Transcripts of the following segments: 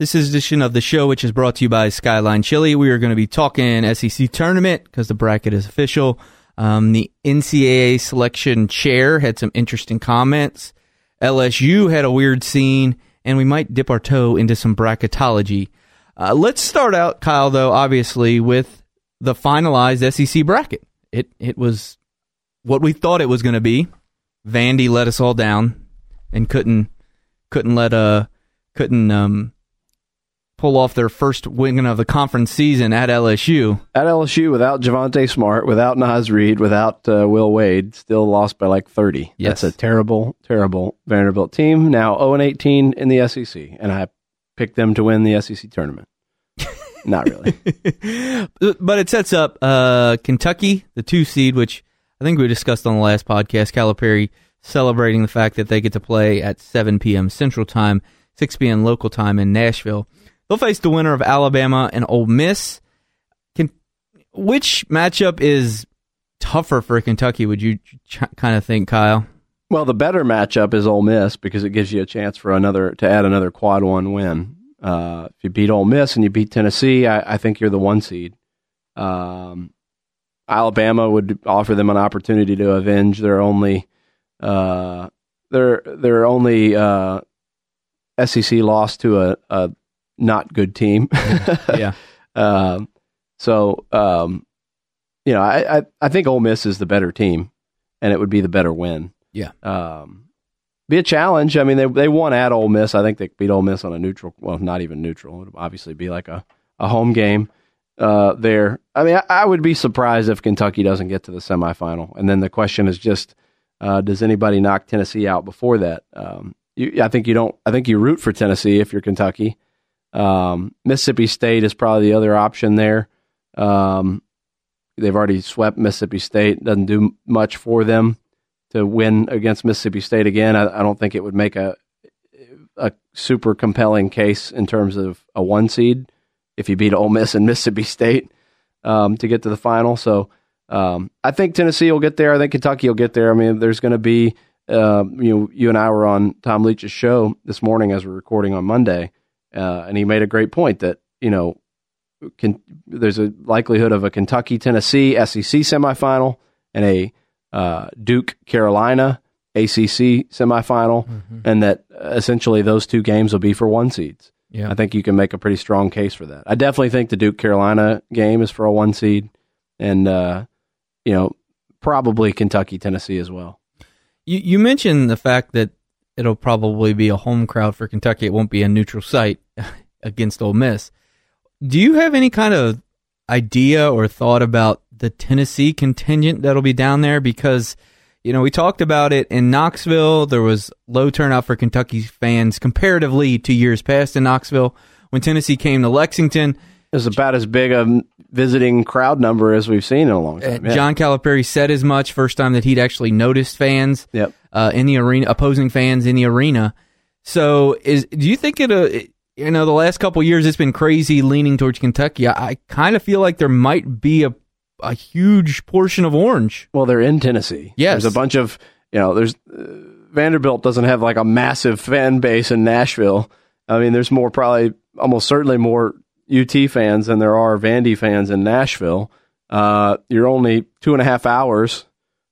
This is edition of the show, which is brought to you by Skyline Chili. We are going to be talking SEC tournament because the bracket is official. Um, the NCAA selection chair had some interesting comments. LSU had a weird scene, and we might dip our toe into some bracketology. Uh, let's start out, Kyle, though, obviously, with the finalized SEC bracket. It it was what we thought it was going to be. Vandy let us all down and couldn't couldn't let uh couldn't um pull off their first win of the conference season at LSU. At LSU, without Javonte Smart, without Naz Reid, without uh, Will Wade, still lost by like 30. Yes. That's a terrible, terrible Vanderbilt team. Now 0 and 18 in the SEC, and I picked them to win the SEC tournament. Not really. but it sets up uh, Kentucky, the two seed, which I think we discussed on the last podcast. Calipari celebrating the fact that they get to play at 7 p.m. Central Time, 6 p.m. local time in Nashville. They'll face the winner of Alabama and Ole Miss. Can, which matchup is tougher for Kentucky? Would you ch- kind of think, Kyle? Well, the better matchup is Ole Miss because it gives you a chance for another to add another quad one win. Uh, if you beat Ole Miss and you beat Tennessee, I, I think you're the one seed. Um, Alabama would offer them an opportunity to avenge their only uh, their their only uh, SEC loss to a, a not good team. yeah. Um, so, um, you know, I, I, I think Ole Miss is the better team, and it would be the better win. Yeah. Um, be a challenge. I mean, they they won at Ole Miss. I think they beat Ole Miss on a neutral. Well, not even neutral. It would obviously be like a, a home game uh, there. I mean, I, I, would be surprised if Kentucky doesn't get to the semifinal. And then the question is just, uh, does anybody knock Tennessee out before that? Um, you, I think you don't. I think you root for Tennessee if you're Kentucky. Um, Mississippi State is probably the other option there. Um, they've already swept Mississippi State. Doesn't do much for them to win against Mississippi State again. I, I don't think it would make a a super compelling case in terms of a one seed if you beat Ole Miss and Mississippi State um, to get to the final. So um, I think Tennessee will get there. I think Kentucky will get there. I mean, there's going to be uh, you know you and I were on Tom Leach's show this morning as we're recording on Monday, uh, and he made a great point that you know can, there's a likelihood of a Kentucky Tennessee SEC semifinal and a uh, Duke Carolina ACC semifinal, mm-hmm. and that essentially those two games will be for one seeds. Yeah. I think you can make a pretty strong case for that. I definitely think the Duke Carolina game is for a one seed, and uh, you know probably Kentucky Tennessee as well. You you mentioned the fact that it'll probably be a home crowd for Kentucky. It won't be a neutral site against Ole Miss. Do you have any kind of idea or thought about the Tennessee contingent that'll be down there? Because, you know, we talked about it in Knoxville. There was low turnout for Kentucky fans comparatively to years past in Knoxville. When Tennessee came to Lexington, it was about as big a visiting crowd number as we've seen in a long time. Yeah. John Calipari said as much first time that he'd actually noticed fans yep. uh, in the arena, opposing fans in the arena. So, is do you think it? Uh, you know, the last couple years it's been crazy leaning towards Kentucky. I, I kind of feel like there might be a a huge portion of orange. Well, they're in Tennessee. Yes, there's a bunch of you know. There's uh, Vanderbilt doesn't have like a massive fan base in Nashville. I mean, there's more probably almost certainly more UT fans than there are Vandy fans in Nashville. Uh, you're only two and a half hours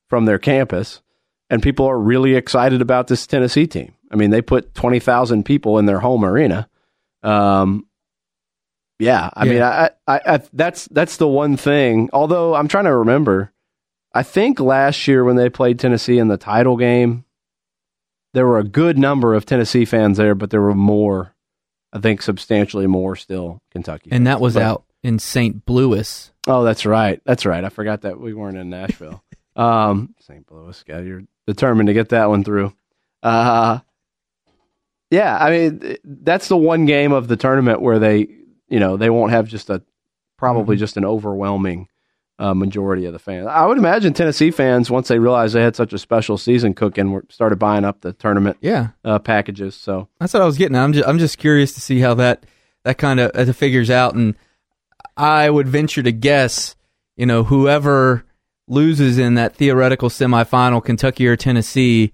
from their campus, and people are really excited about this Tennessee team. I mean, they put 20,000 people in their home arena. Um, yeah, I yeah. mean, I, I, I, that's that's the one thing. Although I'm trying to remember, I think last year when they played Tennessee in the title game, there were a good number of Tennessee fans there, but there were more I think substantially more still Kentucky. And that was but, out in St. Louis. Oh, that's right. That's right. I forgot that we weren't in Nashville. um, St. Louis, God, you're determined to get that one through. Uh, yeah, I mean, that's the one game of the tournament where they, you know, they won't have just a probably Mhm. just an overwhelming uh, majority of the fans. I would imagine Tennessee fans, once they realized they had such a special season cooking, were, started buying up the tournament Yeah, uh, packages. So that's what I was getting. at. I'm just I'm just curious to see how that that kind of uh, figures out, and I would venture to guess, you know, whoever loses in that theoretical semifinal, Kentucky or Tennessee.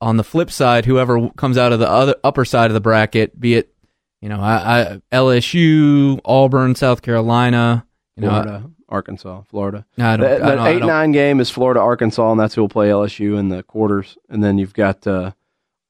On the flip side, whoever comes out of the other upper side of the bracket, be it you know I, I, LSU, Auburn, South Carolina, you know, Florida, Arkansas, Florida. I, I The, don't, I don't, eight nine game is Florida Arkansas, and that's who will play LSU in the quarters. And then you've got uh,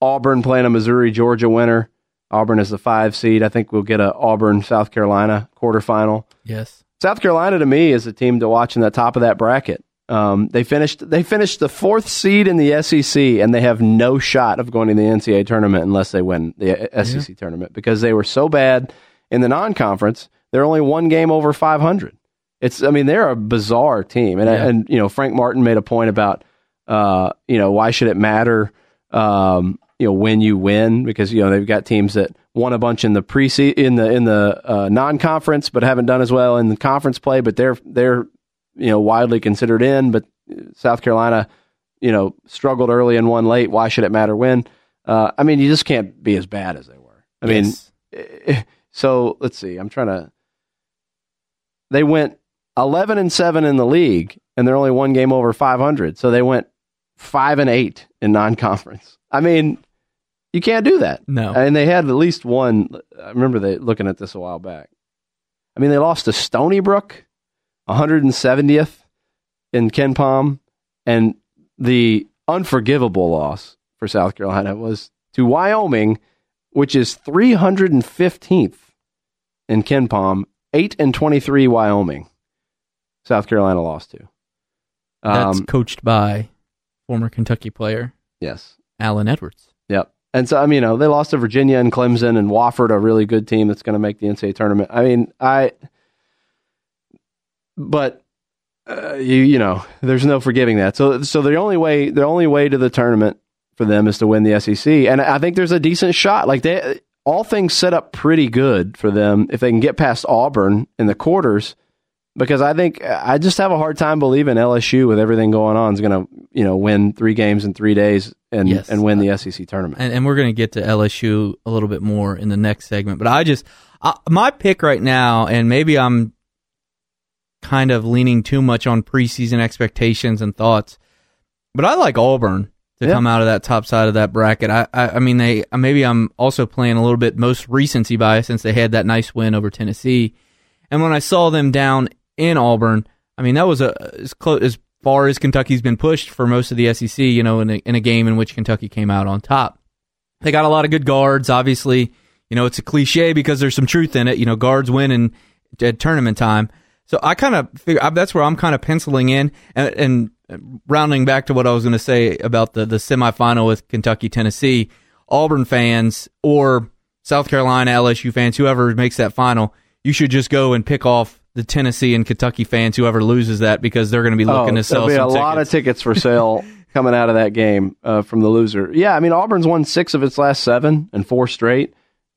Auburn playing a Missouri Georgia winner. Auburn is the five seed. I think we'll get a Auburn South Carolina quarterfinal. yes, South Carolina to me is a team to watch in the top of that bracket. Um, they finished they finished the fourth seed in the SEC, and they have no shot of going to the NCAA tournament unless they win the SEC tournament because they were so bad in the non conference. They're only one game over five hundred. It's I mean they're a bizarre team, and Yeah. and you know Frank Martin made a point about uh, you know why should it matter um, you know when you win because you know they've got teams that won a bunch in the pre in the in the uh, non conference but haven't done as well in the conference play, but they're they're you know widely considered in. But South Carolina, you know, struggled early and won late. Why should it matter when? Uh, I mean, you just can't be as bad as they were. I mean, Yes. eh, so let's see. I'm trying to. They went 11 and seven in the league, and they're only one game over 500. So they went five and eight in non-conference. I mean, you can't do that. no, And they had at least one. I remember they looking at this a while back. I mean, they lost to Stony Brook, 170th in KenPom, and the unforgivable loss for South Carolina was to Wyoming, which is 315th in KenPom, eight and 23 Wyoming. South Carolina lost to. that's Um, coached by former Kentucky player yes. Allen Edwards. Yep. And so I mean, you know, they lost to Virginia and Clemson and Wofford, a really good team that's going to make the NCAA tournament. I mean, I, but uh, you you know, there's no forgiving that. So so the only way the only way to the tournament for them is to win the SEC, and I think there's a decent shot. Like they all things set up pretty good for them if they can get past Auburn in the quarters. Because I think I just have a hard time believing LSU with everything going on is going to you know win three games in three days and Yes. and win the uh, SEC tournament. and, and we're going to get to LSU a little bit more in the next segment. But I just I, my pick right now, and maybe I'm kind of leaning too much on preseason expectations and thoughts, but I like Auburn to Yeah. come out of that top side of that bracket. I, I I mean they maybe I'm also playing a little bit most recency bias since they had that nice win over Tennessee, and when I saw them down in Auburn, I mean that was a as close as far as Kentucky's been pushed for most of the SEC. You know, in a, in a game in which Kentucky came out on top. They got a lot of good guards. Obviously, you know it's a cliche because there's some truth in it. You know, guards win in at tournament time. So I kind of figure that's where I'm kind of penciling in and, and rounding back to what I was going to say about the the semifinal with Kentucky Tennessee. Auburn fans or South Carolina LSU fans, whoever makes that final, you should just go and pick off the Tennessee and Kentucky fans, whoever loses that, because they're going to be looking oh, to sell there'll be some a lot of tickets. tickets for sale coming out of that game uh, from the loser. Yeah, I mean Auburn's won six of its last seven and four straight.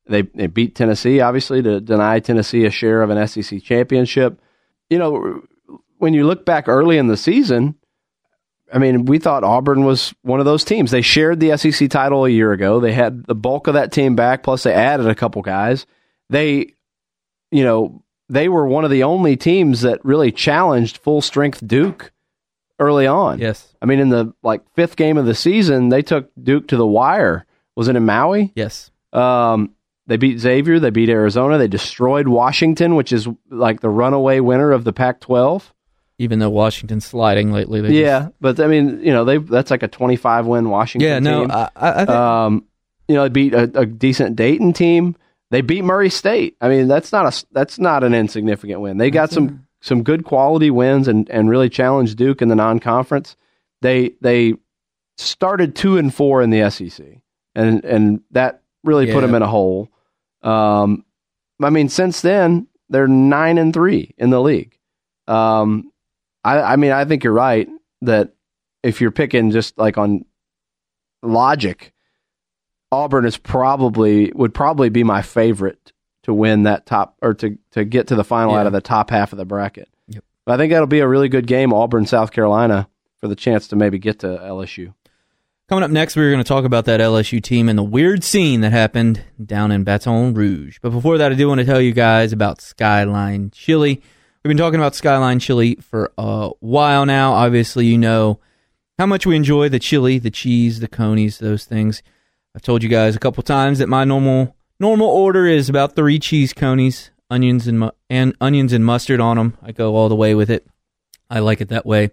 They they beat Tennessee obviously to deny Tennessee a share of an SEC championship. You know, when you look back early in the season, I mean, we thought Auburn was one of those teams. They shared the SEC title a year ago. They had the bulk of that team back, plus they added a couple guys. They, you know, they were one of the only teams that really challenged full strength Duke early on. Yes, I mean, in the like fifth game of the season, they took Duke to the wire. Was it in Maui? yes, Um, they beat Xavier. They beat Arizona. They destroyed Washington, which is like the runaway winner of the Pac-12. even though Washington's sliding lately. Yeah, but I mean, you know, they that's like a 25 win Washington. yeah, no, team. I I think um, you know, they beat a, a decent Dayton team. They beat Murray State. I mean, that's not a that's not an insignificant win. They got some some good quality wins and and really challenged Duke in the non conference. They they started two and four in the SEC, and and that really put them in a hole. Um, I mean, since then they're nine and three in the league. Um, I I mean, I think you're right that if you're picking just like on logic, Auburn is probably would probably be my favorite to win that top or to to get to the final Yeah. out of the top half of the bracket. Yep. But I think that'll be a really good game, Auburn, South Carolina, for the chance to maybe get to LSU. Coming up next, we're going to talk about that LSU team and the weird scene that happened down in Baton Rouge. But before that, I do want to tell you guys about Skyline Chili. We've been talking about Skyline Chili for a while now. Obviously, you know how much we enjoy the chili, the cheese, the conies, those things. I've told you guys a couple times that my normal normal order is about three cheese conies, onions and mu- and onions and mustard on them. I go all the way with it. I like it that way.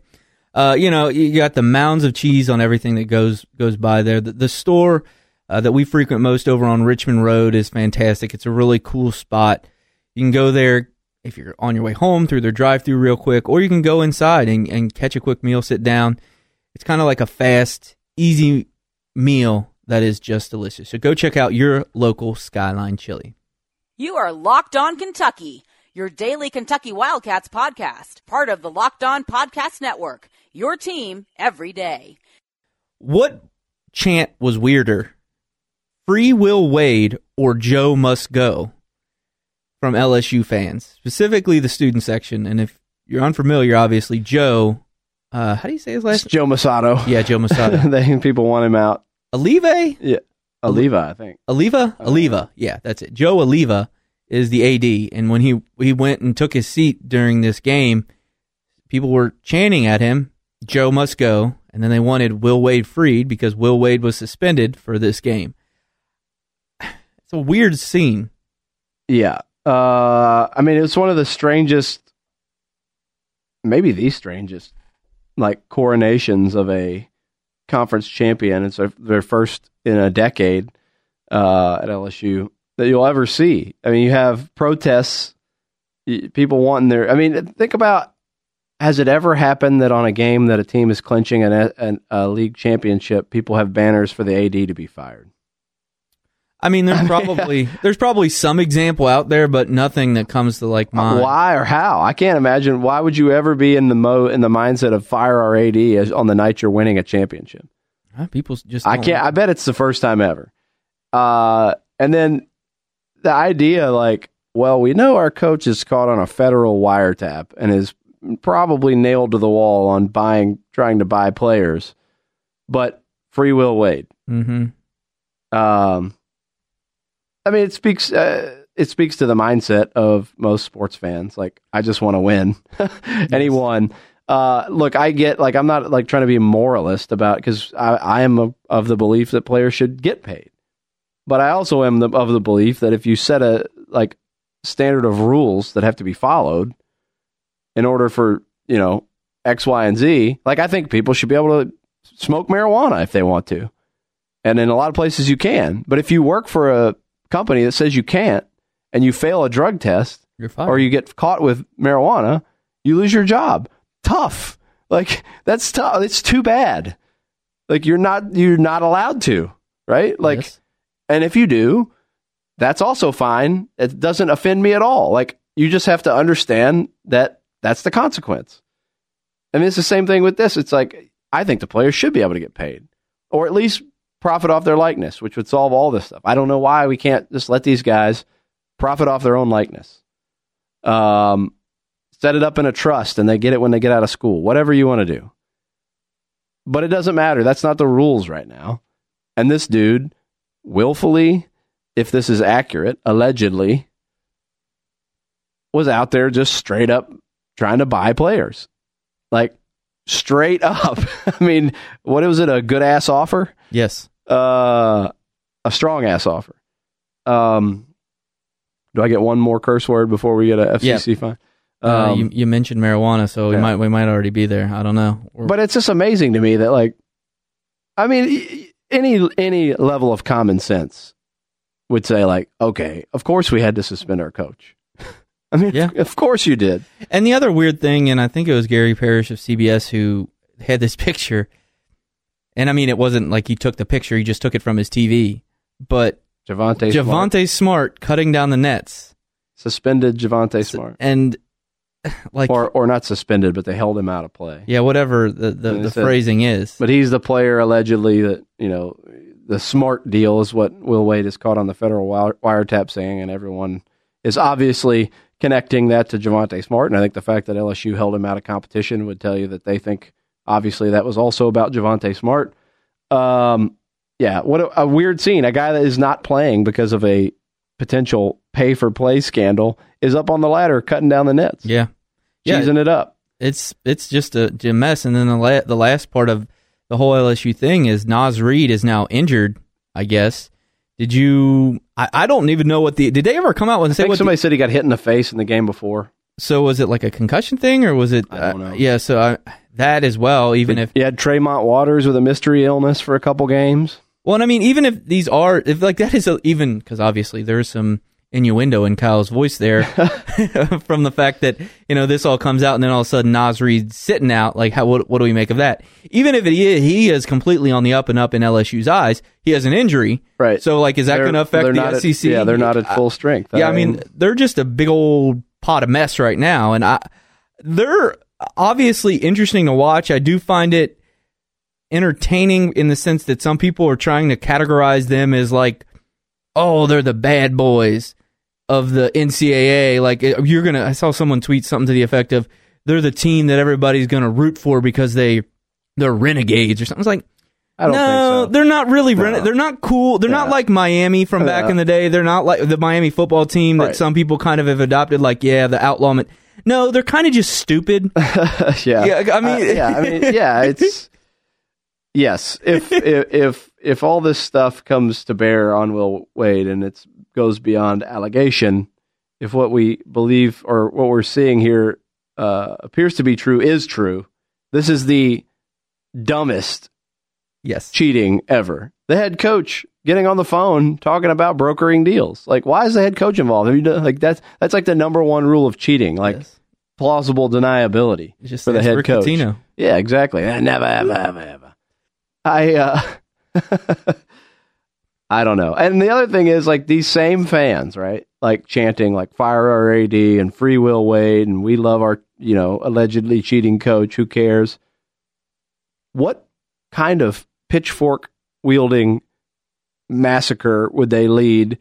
Uh, you know, you got the mounds of cheese on everything that goes goes by there. The, the store uh, that we frequent most over on Richmond Road is fantastic. It's a really cool spot. You can go there if you're on your way home through their drive-through real quick, or you can go inside and, and catch a quick meal, sit down. It's kind of like a fast, easy meal that is just delicious. So go check out your local Skyline Chili. You are Locked On Kentucky, your daily Kentucky Wildcats podcast, part of the Locked On Podcast Network. Your team every day. What chant was weirder? Free Will Wade or Joe Must Go from LSU fans, specifically the student section. And if you're unfamiliar, obviously, Joe, uh, how do you say his It's last name? Joe Masato. Yeah, Joe Masato. they people want him out. Alive? Yeah, Oliva, I think. Aliva? Aliva. Yeah, that's it. Joe Alleva is the AD. And when he, he went and took his seat during this game, people were chanting at him, Joe must go. And then they wanted Will Wade freed because Will Wade was suspended for this game. It's a weird scene. Yeah. Uh, I mean, it's one of the strangest, maybe the strangest, like coronations of a conference champion. It's their, first in a decade uh, at LSU that you'll ever see. I mean, you have protests, people wanting their. I mean, think about has it ever happened that on a game that a team is clinching an, an, a league championship, people have banners for the AD to be fired? I mean, there's probably there's probably some example out there, but nothing that comes to like mind. Why or how? I can't imagine. Why would you ever be in the mo in the mindset of fire our AD as, on the night you're winning a championship? Huh, People just I can't. like I bet it's the first time ever. Uh, and then the idea, like, well, we know our coach is caught on a federal wiretap and is probably nailed to the wall on buying, trying to buy players, but free will Wade. hmm Um, I mean, it speaks. Uh, it speaks to the mindset of most sports fans. Like, I just want to win. Anyone. Uh, look, I get like I'm not like trying to be a moralist about because I, I am of of the belief that players should get paid, but I also am the, of the belief that if you set a like standard of rules that have to be followed in order for you know X, Y, and Z, like I think people should be able to smoke marijuana if they want to. And in a lot of places you can. But if you work for a company that says you can't and you fail a drug test or you get caught with marijuana, you lose your job. Tough. Like that's tough. It's too bad. Like you're not you're not allowed to, right? Like Yes. and if you do, that's also fine. It doesn't offend me at all. Like you just have to understand that that's the consequence. I mean, it's the same thing with this. It's like I think the players should be able to get paid, or at least profit off their likeness, which would solve all this stuff. I don't know why we can't just let these guys profit off their own likeness. Um, set it up in a trust, and they get it when they get out of school. Whatever you want to do, but it doesn't matter. That's not the rules right now. And this dude, willfully, if this is accurate, allegedly, was out there just straight up trying to buy players. Like straight up. I mean, what was it? A good ass offer? yes. Uh, a strong ass offer. Um, do I get one more curse word before we get a FCC fine? Uh, Um, you, you mentioned marijuana, so we yeah. might we might already be there. I don't know. Or- but it's just amazing to me that like, I mean, any any level of common sense would say like, okay, of course we had to suspend our coach. I mean, Yeah. of course you did. And the other weird thing, and I think it was Gary Parrish of CBS who had this picture. And I mean, it wasn't like he took the picture; he just took it from his TV. But Javonte Smart. Javonte Smart cutting down the nets, suspended Javonte Smart, and like, or or not suspended, but they held him out of play. yeah, whatever the the, the said- phrasing is. But he's the player allegedly that you know the smart deal is what Will Wade is caught on the federal wiretap saying, and everyone is obviously connecting that to Javonte Smart. And I think the fact that LSU held him out of competition would tell you that they think obviously that was also about Javonte Smart. Um, yeah, what a, a weird scene. A guy that is not playing because of a potential pay for play scandal is up on the ladder cutting down the nets. Yeah. Yeah. It up. It's it's just a, a mess. And then the la- the last part of the whole LSU thing is Naz Reid is now injured. I guess. Did you? I, I don't even know what the. Did they ever come out and say what? somebody The, said he got hit in the face in the game before. so was it like a concussion thing or was it? I don't uh, yeah. So I, that as well. Even if You had Tremont Waters with a mystery illness for a couple games. Well, and I mean, even if these are, if like that is a, even because obviously there's some innuendo in Kyle's voice there from the fact that you know this all comes out and then all of a sudden Naz Reid's sitting out. Like, how what, what do we make of that? Even if it is, he is completely on the up and up in LSU's eyes, he has an injury. Right. So, like, is that going to affect the not at- SEC? yeah, they're not at full strength. Yeah, I mean, they're just a big old pot of mess right now, and I they're obviously interesting to watch. I do find it entertaining in the sense that some people are trying to categorize them as like, oh, they're the bad boys of the NCAA. Like eh, you're gonna, I saw someone tweet something to the effect of, they're the team that everybody's gonna root for because they they're renegades or something. It's like. I don't no, think so. they're not really. No. they're not cool. They're not like Miami from back in the day. They're not like the Miami football team that Right. some people kind of have adopted. Like, yeah, the outlaw. No, they're kind of just stupid. yeah. Yeah, I mean- Uh, yeah, I mean, yeah, it's yes. If, if if if all this stuff comes to bear on Will Wade and it goes beyond allegation, if what we believe or what we're seeing here uh, appears to be true is true, this is the dumbest yes. cheating ever. The head coach getting on the phone talking about brokering deals. Like, why is the head coach involved? Have you done, like that's that's like the number one rule of cheating. Like Yes. plausible deniability It's just for the head Rick coach. Pitino. Yeah, exactly. Eh, Never, ever, ever, ever. I, uh, I don't know. And the other thing is, like, these same fans, right? Like, chanting, like, fire our AD and free Will Wade and we love our, you know, allegedly cheating coach. Who cares? What kind of pitchfork wielding massacre would they lead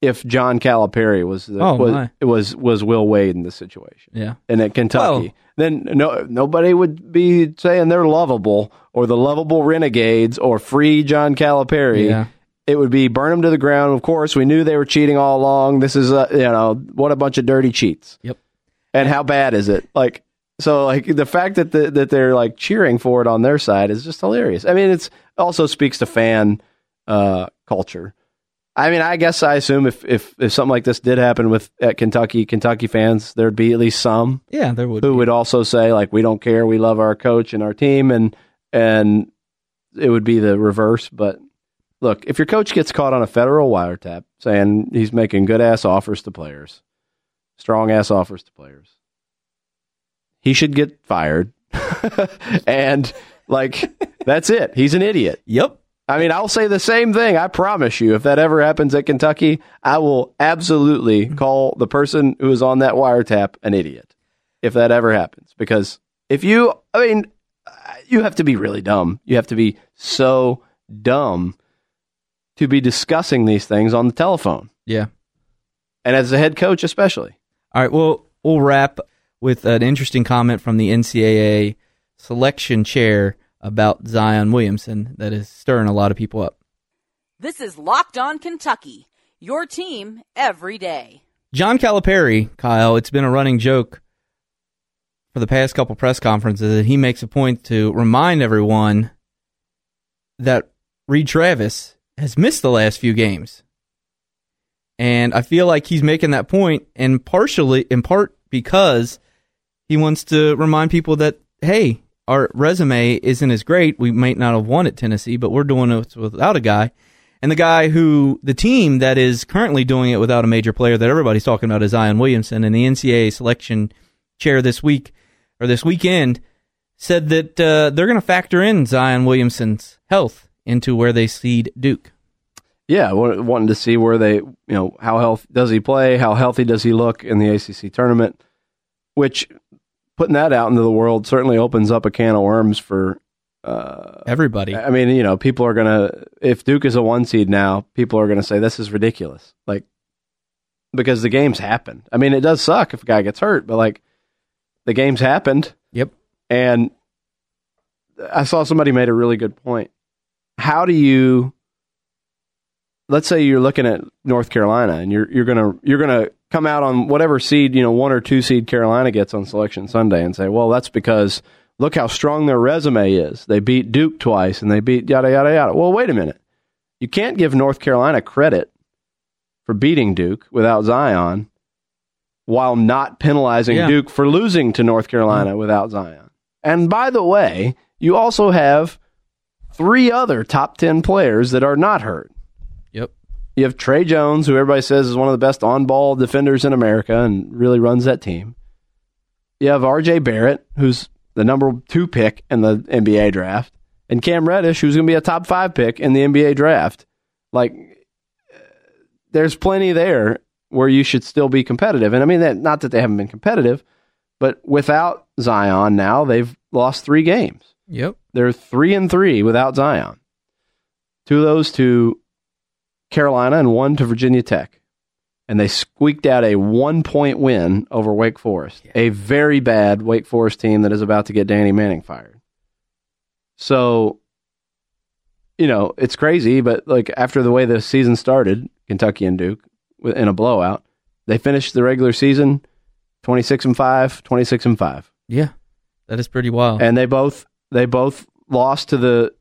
if John Calipari was the, Oh, was, was was Will Wade in the situation? Yeah. and at Kentucky, then no nobody would be saying they're lovable or the lovable renegades or free John Calipari. Yeah. It would be burn them to the ground. Of course, we knew they were cheating all along. This is a, you know what a bunch of dirty cheats. Yep. And how bad is it? Like so, like the fact that the, that they're like cheering for it on their side is just hilarious. I mean, it's also speaks to fan uh, culture. I mean, I guess I assume if, if if something like this did happen with at Kentucky, Kentucky fans, there'd be at least some Yeah, there would. who be. would also say like we don't care, we love our coach and our team, and and it would be the reverse. But look, if your coach gets caught on a federal wiretap saying he's making good ass offers to players, strong ass offers to players, he should get fired. and like that's it. He's an idiot. Yep. I mean, I'll say the same thing. I promise you, if that ever happens at Kentucky, I will absolutely call the person who is on that wiretap an idiot. If that ever happens, because if you, I mean, you have to be really dumb. You have to be so dumb to be discussing these things on the telephone, Yeah. and as a head coach, especially. All right. Well, we'll wrap with an interesting comment from the NCAA selection chair about Zion Williamson that is stirring a lot of people up. This is Locked On Kentucky, your team every day. John Calipari, Kyle, it's been a running joke for the past couple press conferences that he makes a point to remind everyone that Reid Travis has missed the last few games. And I feel like he's making that point and partially in part because he wants to remind people that hey, our resume isn't as great. We might not have won at Tennessee, but we're doing it without a guy. And the guy who, the team that is currently doing it without a major player that everybody's talking about is Zion Williamson. And the NCAA selection chair this week, or this weekend, said that uh, they're going to factor in Zion Williamson's health into where they seed Duke. Yeah, wanting to see where they, you know, how health does he play? How healthy does he look in the ACC tournament? Which putting that out into the world certainly opens up a can of worms for. Uh, Everybody. I mean, you know, people are gonna if Duke is a one seed now, people are gonna say this is ridiculous. Like, because the game's happened. I mean, it does suck if a guy gets hurt, but like the game's happened. Yep. And I saw somebody made a really good point. How do you let's say you're looking at North Carolina and you're you're gonna you're gonna come out on whatever seed, you know, one or two seed Carolina gets on selection Sunday and say, Well, that's because look how strong their resume is. They beat Duke twice and they beat yada yada yada. Well, wait a minute. You can't give North Carolina credit for beating Duke without Zion while not penalizing Yeah. Duke for losing to North Carolina mm-hmm. without Zion. And by the way, you also have three other top 10 players that are not hurt. You have Tre Jones, who everybody says is one of the best on ball defenders in America and really runs that team. You have RJ Barrett, who's the number two pick in the NBA draft, and Cam Reddish, who's going to be a top five pick in the NBA draft. Like, there's plenty there where you should still be competitive. And I mean, that, not that they haven't been competitive, but without Zion now, they've lost three games. Yep. They're three and three without Zion. Two of those to Carolina and one to Virginia Tech. And they squeaked out a one point win over Wake Forest, a very bad Wake Forest team that is about to get Danny Manning fired. So, you know, it's crazy, but like after the way the season started, Kentucky and Duke in a blowout, they finished the regular season 26 and 5, 26 and 5 Yeah. That is pretty wild. and they both they both lost to the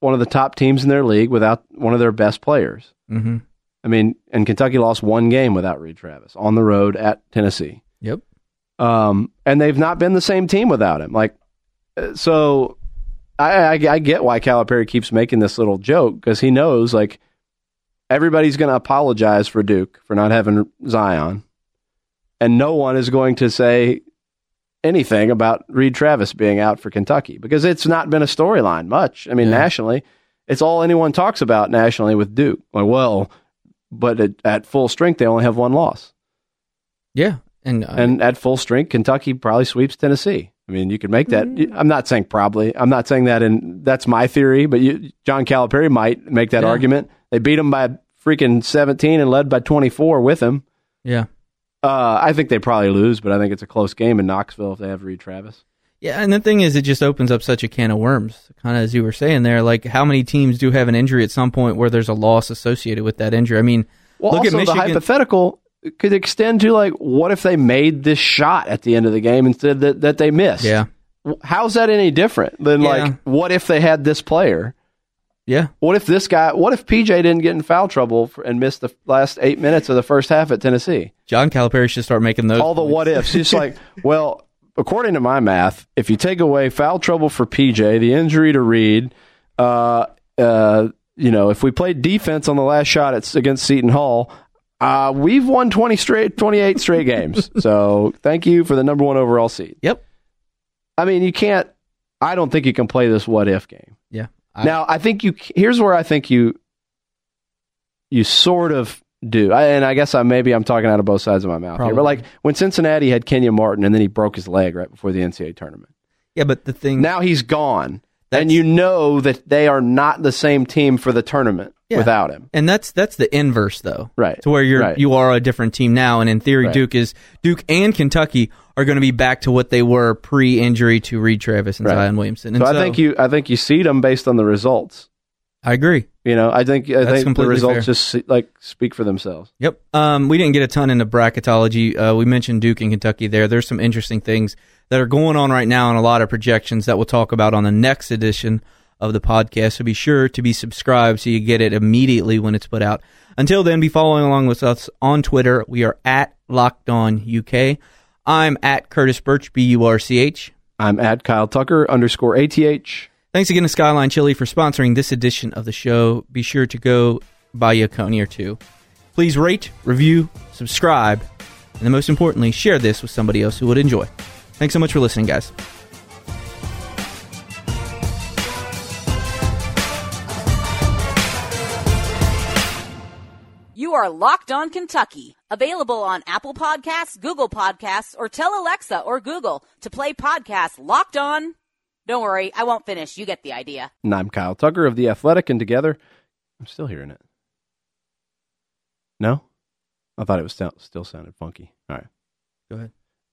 one of the top teams in their league without one of their best players. mm-hmm. I mean, and Kentucky lost one game without Reid Travis on the road at Tennessee. Yep. Um, and they've not been the same team without him. Like, uh, so I, I, I get why Calipari keeps making this little joke because he knows like everybody's going to apologize for Duke for not having Zion, and no one is going to say anything about Reid Travis being out for Kentucky because it's not been a storyline much. I mean, Yeah. nationally, it's all anyone talks about nationally with Duke. Like, well, but at, at full strength, they only have one loss. Yeah. And, uh, And at full strength, Kentucky probably sweeps Tennessee. I mean, you could make that. I'm not saying probably. I'm not saying that, and that's my theory. But you, John Calipari might make that Yeah. argument. They beat them by freaking 17 and led by 24 with him. yeah. Uh, I think they probably lose, but I think it's a close game in Knoxville if they have Reid Travis. Yeah, and the thing is, it just opens up such a can of worms. Kind of as you were saying there, like how many teams do have an injury at some point where there's a loss associated with that injury? I mean, Well, look also at Michigan. the hypothetical could extend to like, what if they made this shot at the end of the game instead that that they missed? yeah, How's that any different than Yeah. like, what if they had this player? Yeah, What if this guy? What if PJ didn't get in foul trouble for, and missed the last eight minutes of the first half at Tennessee? John Calipari should start making those. All the points. what ifs. It's like, well, according to my math, if you take away foul trouble for PJ, the injury to Reid, uh, uh, you know, if we played defense on the last shot at, against Seton Hall, uh, we've won twenty straight, twenty eight straight games. So thank you for the number one overall seed. Yep. I mean, you can't. I don't think you can play this what if game. Yeah. I- now, I think you. Here's where I think you. You sort of do, I, and I guess I maybe I'm talking out of both sides of my mouth here. But like when Cincinnati had Kenyon Martin, and then he broke his leg right before the NCAA tournament. Yeah, but the thing Now he's gone, and you know that they are not the same team for the tournament Yeah. without him. and that's that's the inverse though, Right. To where you're Right. you are a different team now, and in theory, Right. Duke is Duke and Kentucky are going to be back to what they were pre-injury to Reid Travis and Right. Zion Williamson. And So, I think you. I think you seed them based on the results. I agree. You know, I think. I That's think the results fair. just like speak for themselves. Yep. Um, we didn't get a ton into bracketology. Uh, we mentioned Duke and Kentucky there. There's some interesting things that are going on right now and a lot of projections that we'll talk about on the next edition of the podcast. So be sure to be subscribed so you get it immediately when it's put out. Until then, be following along with us on Twitter. We are at Locked On UK. I'm at Curtis Burch, B U R C H. I'm at Kyle Tucker underscore ATH. Thanks again to Skyline Chili for sponsoring this edition of the show. Be sure to go buy you a coney or two. Please rate, review, subscribe, and then most importantly, share this with somebody else who would enjoy. Thanks so much for listening, guys. Are Locked On Kentucky, available on Apple Podcasts, Google Podcasts, or tell Alexa or Google to play podcast Locked On. Don't worry, I won't finish. You get the idea. And I'm Kyle Tucker of The Athletic, and together, I'm still hearing it. No? I thought it was still, still sounded funky. All right. Go ahead.